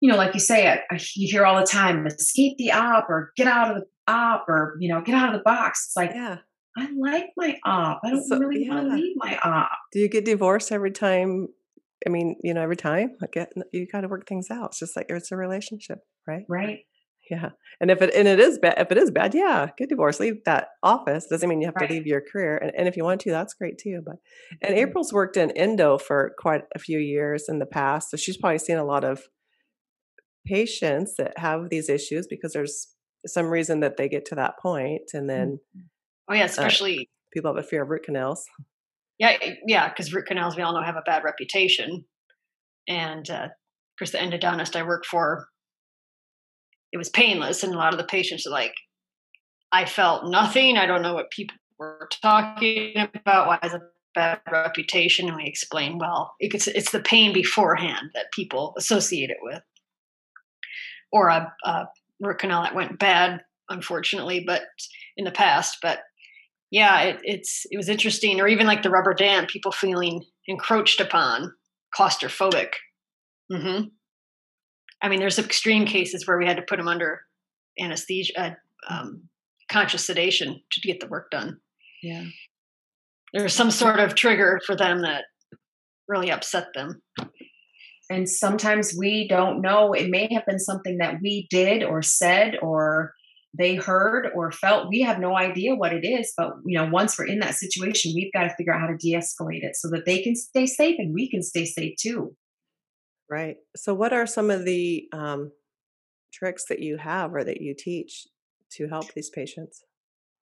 Speaker 3: you know, like you say, I, I, you hear all the time, escape the op or get out of the op or, you know, get out of the box. It's like,
Speaker 2: Yeah.
Speaker 3: I like my op. I don't
Speaker 2: So-
Speaker 3: really want to leave my op.
Speaker 2: Do you get divorced every time? I mean, you know, every time. I get eh, you got to work things out. It's just like it's a relationship, right?
Speaker 3: Right.
Speaker 2: Yeah. And if it and it is bad, if it is bad, yeah, get divorced. Leave that office. Doesn't mean you have
Speaker 3: Right.
Speaker 2: to leave your career. And, and if you want to, that's great too. But and
Speaker 3: Mhm.
Speaker 2: April's worked in endo for quite a few years in the past, so she's probably seen a lot of patients that have these issues because there's some reason that they get to that point, and then
Speaker 4: Oh yeah, especially
Speaker 2: people have a fear of root canals.
Speaker 4: yeah, yeah, because root canals we all know have a bad reputation, and uh, of course the endodontist I work for, it was painless, and a lot of the patients are like, I felt nothing. I don't know what people were talking about. Why is it a bad reputation? And we explain, well, it's it's the pain beforehand that people associate it with, or a, a root canal that went bad, unfortunately, but in the past, but yeah, it, it's it was interesting, or even like the rubber dam, people feeling encroached upon, claustrophobic. hmm I mean, there's extreme cases where we had to put them under anesthesia, uh, um, conscious sedation to get the work done.
Speaker 3: Yeah.
Speaker 4: There's some sort of trigger for them that really upset them.
Speaker 3: And sometimes we don't know. It may have been something that we did or said or they heard or felt. We have no idea what it is. But you know, once we're in that situation, we've got to figure out how to de-escalate it so that they can stay safe and we can stay safe too.
Speaker 2: Right. So, what are some of the um, tricks that you have or that you teach to help these patients?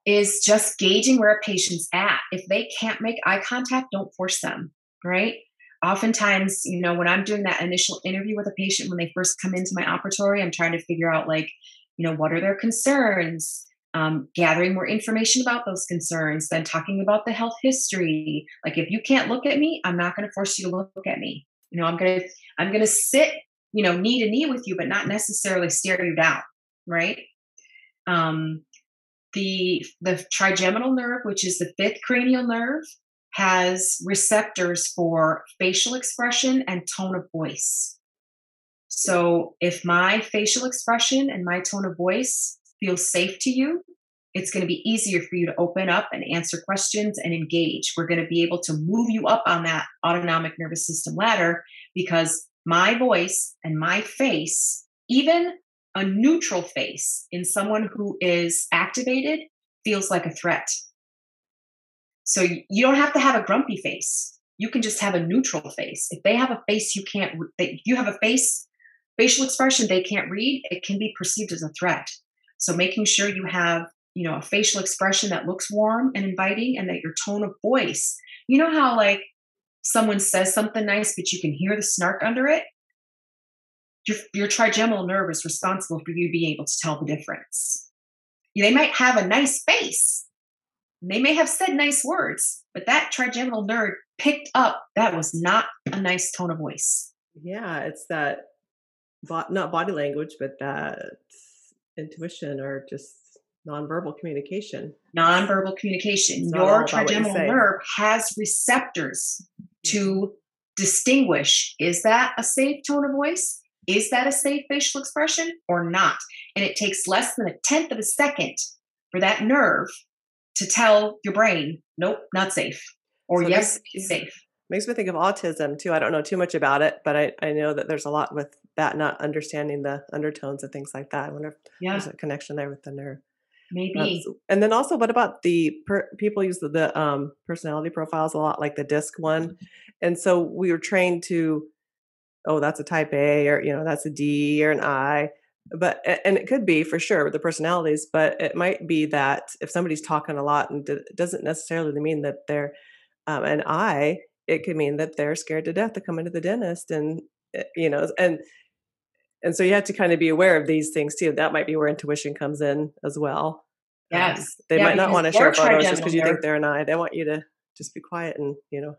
Speaker 3: is just gauging where a patient's at. If they can't make eye contact, don't force them, right? Oftentimes, you know, when I'm doing that initial interview with a patient when they first come into my operatory, I'm trying to figure out, like, you know, what are their concerns? Um, gathering more information about those concerns, then talking about the health history. Like, if you can't look at me, I'm not going to force you to look at me. You know, I'm going to, I'm going to sit, you know, knee to knee with you, but not necessarily stare you down, right? Um, the the trigeminal nerve which is the fifth cranial nerve has receptors for facial expression and tone of voice so if my facial expression and my tone of voice feels safe to you it's going to be easier for you to open up and answer questions and engage we're going to be able to move you up on that autonomic nervous system ladder because my voice and my face even a neutral face in someone who is activated feels like a threat. So you don't have to have a grumpy face. You can just have a neutral face. If they have a face you can't, you have a face, facial expression they can't read, it can be perceived as a threat. So making sure you have, you know, a facial expression that looks warm and inviting and that your tone of voice, you know how like someone says something nice, but you can hear the snark under it? your, your trigeminal nerve is responsible for you being able to tell the difference. They might have a nice face. They may have said nice words, but that trigeminal nerve picked up that was not a nice tone of voice.
Speaker 2: Yeah, it's that not body language, but that intuition or just nonverbal communication.
Speaker 3: Nonverbal communication.
Speaker 2: It's not all
Speaker 3: Your
Speaker 2: what you
Speaker 3: trigeminal nerve has receptors to hmm. distinguish is that a safe tone of voice? Is that a safe facial expression or not? And it takes less than a tenth of a second for that nerve to tell your brain, nope, not safe. Or
Speaker 2: So
Speaker 3: yes, it's safe.
Speaker 2: Makes me think of autism too. I don't know too much about it, but I, I know that there's a lot with that not understanding the undertones and things like that. I wonder if
Speaker 3: Yeah,
Speaker 2: there's a connection there with the nerve.
Speaker 3: Maybe.
Speaker 2: That's- and then also, what about the per, people use the, the um, personality profiles a lot, like the DISC one, and so we were trained to, oh, that's a type A, or you know, that's a D or an I, but and it could be for sure with the personalities, but it might be that if somebody's talking a lot and it doesn't necessarily mean that they're um, an I, it could mean that they're scared to death to come into the dentist, and eh, you know, and and so you have to kind of be aware of these things too. That might be where intuition comes in as well. Um,
Speaker 3: Yes.
Speaker 2: they
Speaker 3: Yeah,
Speaker 2: might not want to share photos just because you think they're an I. They want you to just be quiet and you know.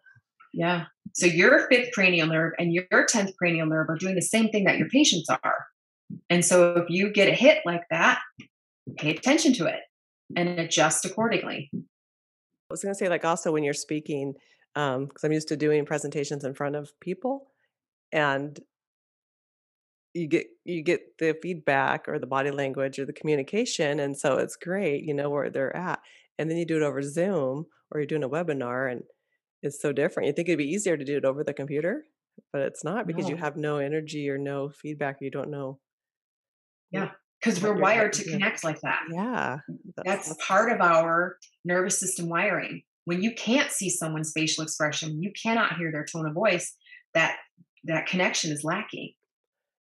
Speaker 3: Yeah. So your fifth cranial nerve and your 10th cranial nerve are doing the same thing that your patients are. And so if you get a hit like that, pay attention to it and adjust accordingly.
Speaker 2: I was going to say, like, also when you're speaking, because um, I'm used to doing presentations in front of people, and you get you get the feedback or the body language or the communication, and so it's great, you know where they're at. And then you do it over Zoom or you're doing a webinar, and it's so different. You think it'd be easier to do it over the computer, but it's not because no. you have no energy or no feedback. Or you don't know.
Speaker 3: Yeah, because we're wired to connect like that.
Speaker 2: Yeah,
Speaker 3: that's, that's part of our nervous system wiring. When you can't see someone's facial expression, you cannot hear their tone of voice. That that connection is lacking.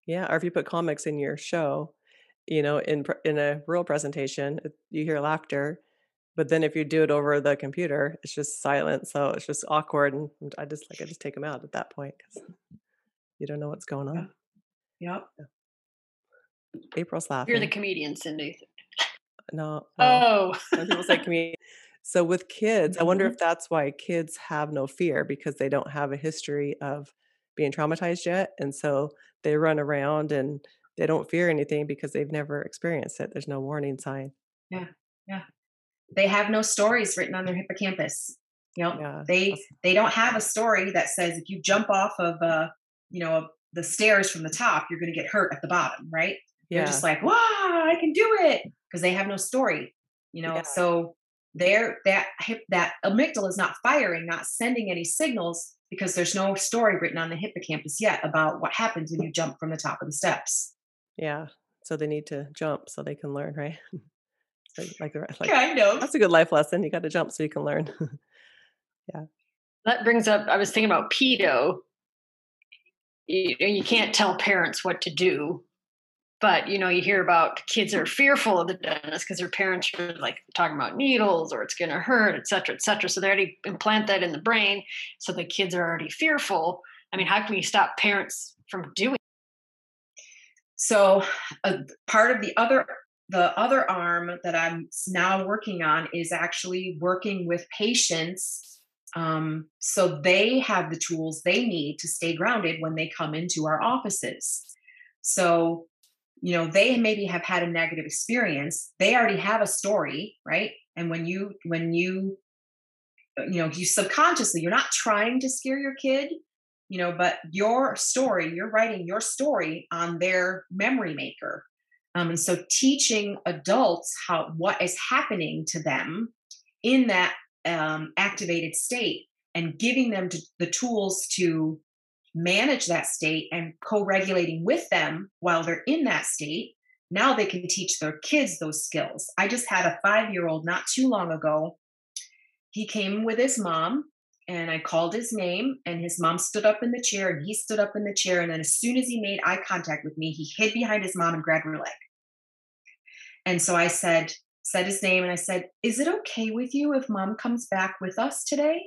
Speaker 2: Yeah, or if you put comics in your show, you know, in in a real presentation, you hear laughter, but then if you do it over the computer, it's just silent, so it's just awkward, and I just like I just take them out at that point because you don't know what's going on.
Speaker 3: Yep.
Speaker 2: April's laughing.
Speaker 4: You're the comedian, Cindy.
Speaker 2: No.
Speaker 4: no. Oh.
Speaker 2: People say comedian. So with kids, I wonder
Speaker 3: Mhm.
Speaker 2: if that's why kids have no fear because they don't have a history of being traumatized yet, and so they run around and they don't fear anything because they've never experienced it. There's no warning sign. Yeah. Yeah.
Speaker 3: They have no stories written on their hippocampus. You know,
Speaker 2: Yeah.
Speaker 3: they they don't have a story that says if you jump off of uh, you know, the stairs from the top, you're going to get hurt at the bottom, right?
Speaker 2: Yeah.
Speaker 3: They're just like, "Wow, I can do it," because they have no story. You know,
Speaker 2: Yeah.
Speaker 3: so they're that hip that amygdala is not firing, not sending any signals because there's no story written on the hippocampus yet about what happens when you jump from the top of the steps.
Speaker 2: yeah. So they need to jump so they can learn, right? so like, the- like
Speaker 3: kind of.
Speaker 2: that's a good life lesson. You got to jump so you can learn. Yeah.
Speaker 4: That brings up, I was thinking about pedo. You, you can't tell parents what to do, but you know, you hear about kids are fearful of the dentist because their parents are like talking about needles or it's going to hurt, et cetera, et cetera. So they already implant that in the brain. So the kids are already fearful. I mean, how can we stop parents from doing?
Speaker 3: So uh, part of the other the other arm that I'm now working on is actually working with patients um, so they have the tools they need to stay grounded when they come into our offices. So you know they maybe have had a negative experience they already have a story right? And when you when you uh, you know you subconsciously you're not trying to scare your kid you know but your story you're writing your story on their memory maker. Um, and so teaching adults how what is happening to them in that um, activated state and giving them to, the tools to manage that state and co-regulating with them while they're in that state now they can teach their kids those skills i just had a five year old not too long ago he came with his mom and I called his name, and his mom stood up in the chair, and he stood up in the chair. And then, as soon as he made eye contact with me, he hid behind his mom and grabbed her leg. And so I said, said his name, and I said, "Is it okay with you if mom comes back with us today?"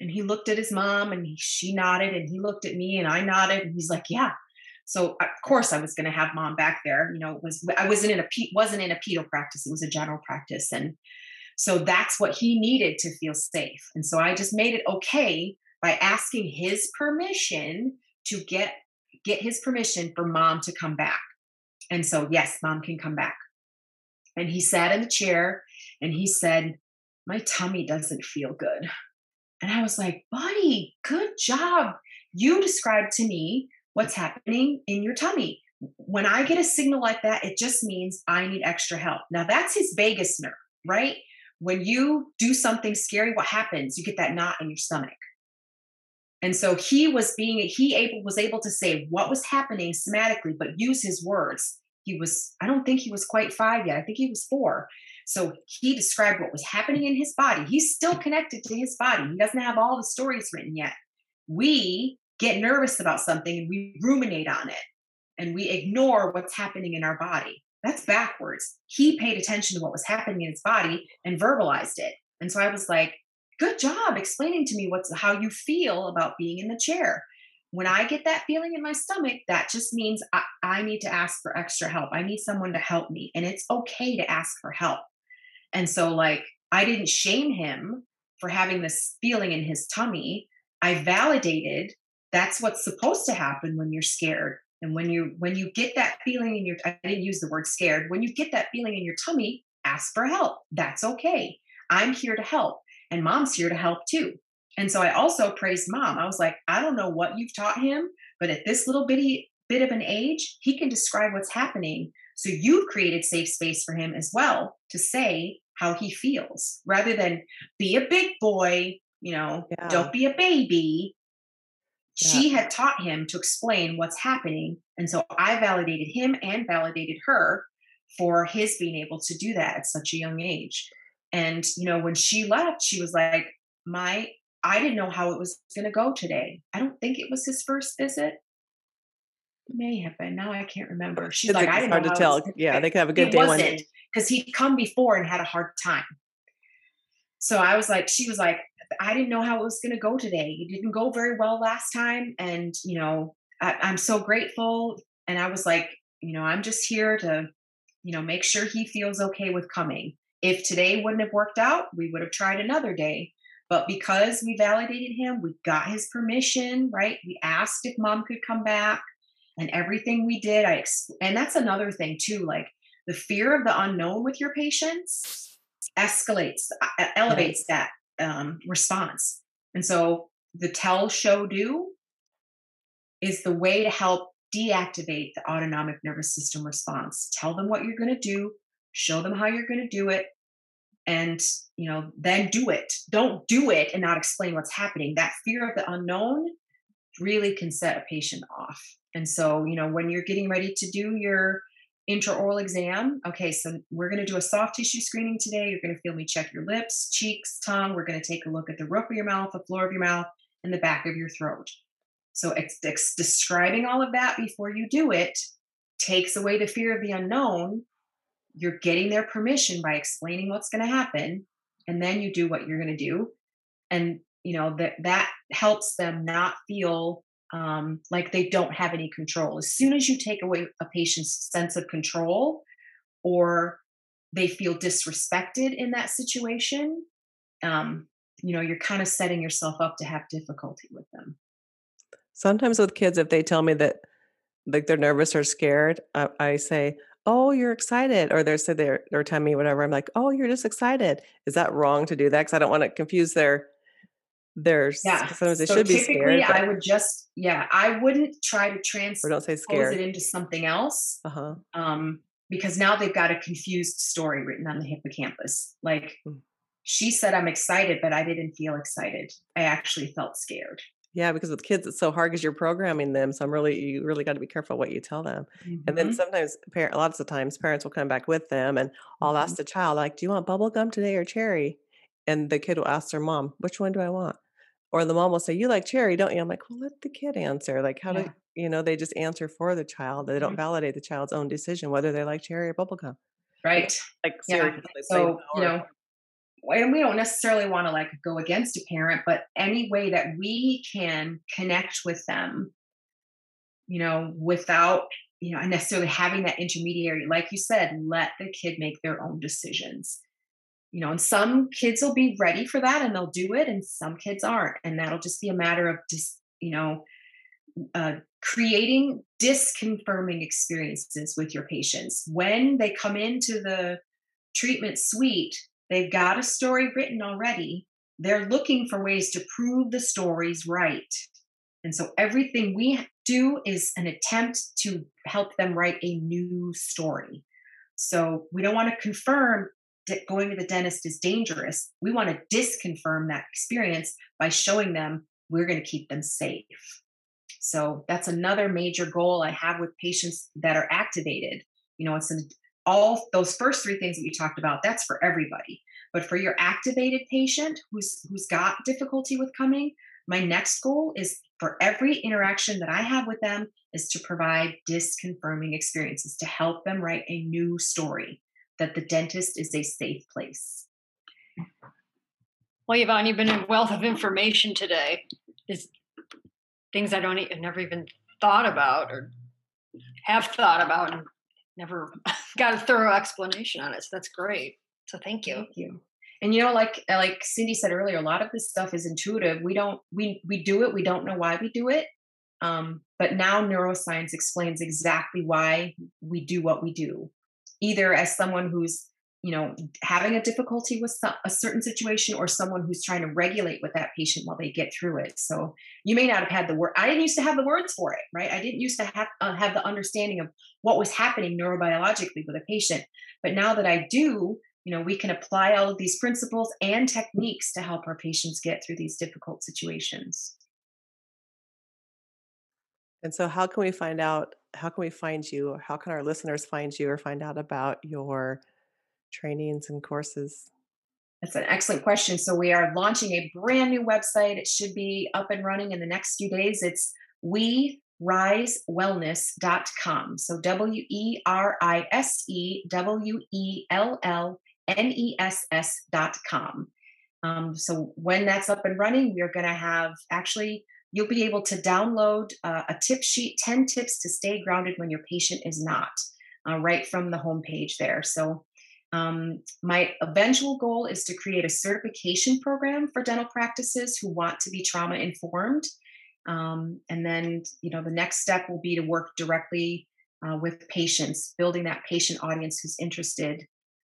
Speaker 3: And he looked at his mom, and he, she nodded, and he looked at me, and I nodded, and he's like, "Yeah." So of course I was going to have mom back there. You know, it was I wasn't in a wasn't in a pedo practice; it was a general practice, and so that's what he needed to feel safe. And so I just made it okay by asking his permission to get get his permission for mom to come back. And so yes, mom can come back. And he sat in the chair and he said, "My tummy doesn't feel good." And I was like, "Buddy, good job. You described to me what's happening in your tummy." When I get a signal like that, it just means I need extra help. Now, that's his vagus nerve, right? when you do something scary what happens you get that knot in your stomach and so he was being he able was able to say what was happening somatically but use his words he was i don't think he was quite five yet i think he was four so he described what was happening in his body he's still connected to his body he doesn't have all the stories written yet we get nervous about something and we ruminate on it and we ignore what's happening in our body that's backwards. He paid attention to what was happening in his body and verbalized it. And so I was like, good job explaining to me what's how you feel about being in the chair. When I get that feeling in my stomach, that just means I, I need to ask for extra help. I need someone to help me. And it's okay to ask for help. And so, like, I didn't shame him for having this feeling in his tummy. I validated that's what's supposed to happen when you're scared. And when you when you get that feeling in your I didn't use the word scared. When you get that feeling in your tummy, ask for help. That's okay. I'm here to help. And mom's here to help too. And so I also praised mom. I was like, I don't know what you've taught him, but at this little bitty bit of an age, he can describe what's happening. So you've created safe space for him as well to say how he feels rather than be a big boy, you know, yeah. don't be a baby. Yeah. She had taught him to explain what's happening. And so I validated him and validated her for his being able to do that at such a young age. And, you know, when she left, she was like, My, I didn't know how it was going to go today. I don't think it was his first visit. May have been. Now I can't remember. She's
Speaker 2: it's
Speaker 3: like,
Speaker 2: I
Speaker 3: didn't
Speaker 2: hard
Speaker 3: know
Speaker 2: to tell. Yeah, they could have a good
Speaker 3: it
Speaker 2: day
Speaker 3: wasn't,
Speaker 2: one
Speaker 3: Because he'd come before and had a hard time. So I was like, she was like, I didn't know how it was going to go today. It didn't go very well last time. And, you know, I, I'm so grateful. And I was like, you know, I'm just here to, you know, make sure he feels okay with coming. If today wouldn't have worked out, we would have tried another day. But because we validated him, we got his permission, right? We asked if mom could come back and everything we did. I, and that's another thing too, like the fear of the unknown with your patients escalates, uh, elevates that um, response. And so the tell, show, do is the way to help deactivate the autonomic nervous system response. Tell them what you're going to do, show them how you're going to do it, and you know then do it. Don't do it and not explain what's happening. That fear of the unknown really can set a patient off. And so, you know, when you're getting ready to do your intraoral exam. Okay, so we're going to do a soft tissue screening today. You're going to feel me check your lips, cheeks, tongue. We're going to take a look at the roof of your mouth, the floor of your mouth, and the back of your throat. So it's, it's describing all of that before you do it takes away the fear of the unknown. You're getting their permission by explaining what's going to happen, and then you do what you're going to do. And you know that that helps them not feel um, like they don't have any control. As soon as you take away a patient's sense of control or they feel disrespected in that situation, um, you know, you're kind of setting yourself up to have difficulty with them.
Speaker 2: Sometimes with kids, if they tell me that like they're nervous or scared, I, I say, "Oh, you're excited," or they say they're they're telling me whatever. I'm like, "Oh, you're just excited." Is that wrong to do that? Because I don't want to confuse their there's
Speaker 3: yeah.
Speaker 2: sometimes they
Speaker 3: so
Speaker 2: should be
Speaker 3: typically
Speaker 2: scared.
Speaker 3: I would just yeah, I wouldn't try to transpose
Speaker 2: don't say scared.
Speaker 3: it into something else.
Speaker 2: Uh-huh.
Speaker 3: Um, because now they've got a confused story written on the hippocampus. Like
Speaker 2: Mm.
Speaker 3: she said, I'm excited, but I didn't feel excited. I actually felt scared.
Speaker 2: Yeah, because with kids it's so hard because you're programming them. So I'm really you really got to be careful what you tell them. And then
Speaker 3: Mhm.
Speaker 2: sometimes parent lots of times parents will come back with them and I'll
Speaker 3: Mhm.
Speaker 2: ask the child, like, do you want bubble gum today or cherry? And the kid will ask their mom, which one do I want? Or the mom will say, You like cherry, don't you? I'm like, Well, let the kid answer. Like, how
Speaker 3: Yeah.
Speaker 2: do you know, they just answer for the child. They don't
Speaker 3: Mhm.
Speaker 2: validate the child's own decision whether they like cherry or bubble gum.
Speaker 3: Right.
Speaker 2: Like
Speaker 3: Yeah.
Speaker 2: seriously, say
Speaker 3: So, you know, and we don't necessarily want to like go against a parent, but any way that we can connect with them, you know, without, you know, necessarily having that intermediary, like you said, let the kid make their own decisions. You know, and some kids will be ready for that and they'll do it, and some kids aren't. And that'll just be a matter of just, you know, uh, creating disconfirming experiences with your patients. When they come into the treatment suite, they've got a story written already. They're looking for ways to prove the stories right. And so everything we do is an attempt to help them write a new story. So we don't want to confirm going to the dentist is dangerous. We want to disconfirm that experience by showing them we're going to keep them safe. So that's another major goal I have with patients that are activated. You know, it's an, all those first three things that we talked about. That's for everybody. But for your activated patient who's who's got difficulty with coming, my next goal is for every interaction that I have with them is to provide disconfirming experiences to help them write a new story that the dentist is a safe place.
Speaker 4: Well, Yvonne, you've been a wealth of information today. There's things I don't even never even thought about or have thought about and never got a thorough explanation on it. So that's great. So thank you.
Speaker 3: Thank you. And you know, like like Cindy said earlier, a lot of this stuff is intuitive. We don't we we do it. We don't know why we do it. Um, but now neuroscience explains exactly why we do what we do, either as someone who's you know having a difficulty with a certain situation or someone who's trying to regulate with that patient while they get through it. So you may not have had the word i didn't used to have the words for it right? I didn't used to have, uh, have the understanding of what was happening neurobiologically with a patient. But now that i do you know we can apply all of these principles and techniques to help our patients get through these difficult situations
Speaker 2: and so how can we find out how can we find you or how can our listeners find you or find out about your trainings and courses?
Speaker 3: That's an excellent question. So we are launching a brand new website. It should be up and running in the next few days. It's we risewellness.com. So W E R I S E W E L L N E S S.com. Um, so when that's up and running, we are going to have actually, you'll be able to download uh, a tip sheet 10 tips to stay grounded when your patient is not, uh, right from the homepage there. So um, my eventual goal is to create a certification program for dental practices who want to be trauma informed. Um, and then, you know, the next step will be to work directly uh, with patients, building that patient audience who's interested.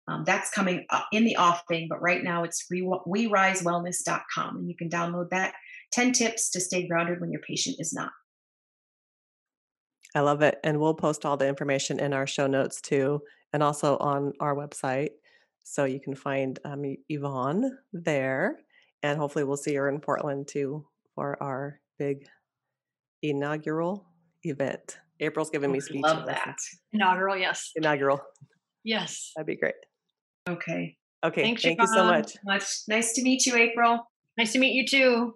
Speaker 3: Um, that's coming in the offing, but right now it's re- werisewellness.com, and you can download that 10 tips to stay grounded when your patient is not.
Speaker 2: I love it. And we'll post all the information in our show notes too and also on our website. So you can find um, Yvonne there. And hopefully we'll see her in Portland too for our big inaugural event. April's giving me speech.
Speaker 3: Love that.
Speaker 4: Inaugural, yes.
Speaker 2: Inaugural.
Speaker 4: Yes.
Speaker 2: That'd be great.
Speaker 3: Okay.
Speaker 2: Okay. Thanks, thank Yvonne. you so much.
Speaker 3: much. Nice to meet you, April.
Speaker 4: Nice to meet you too.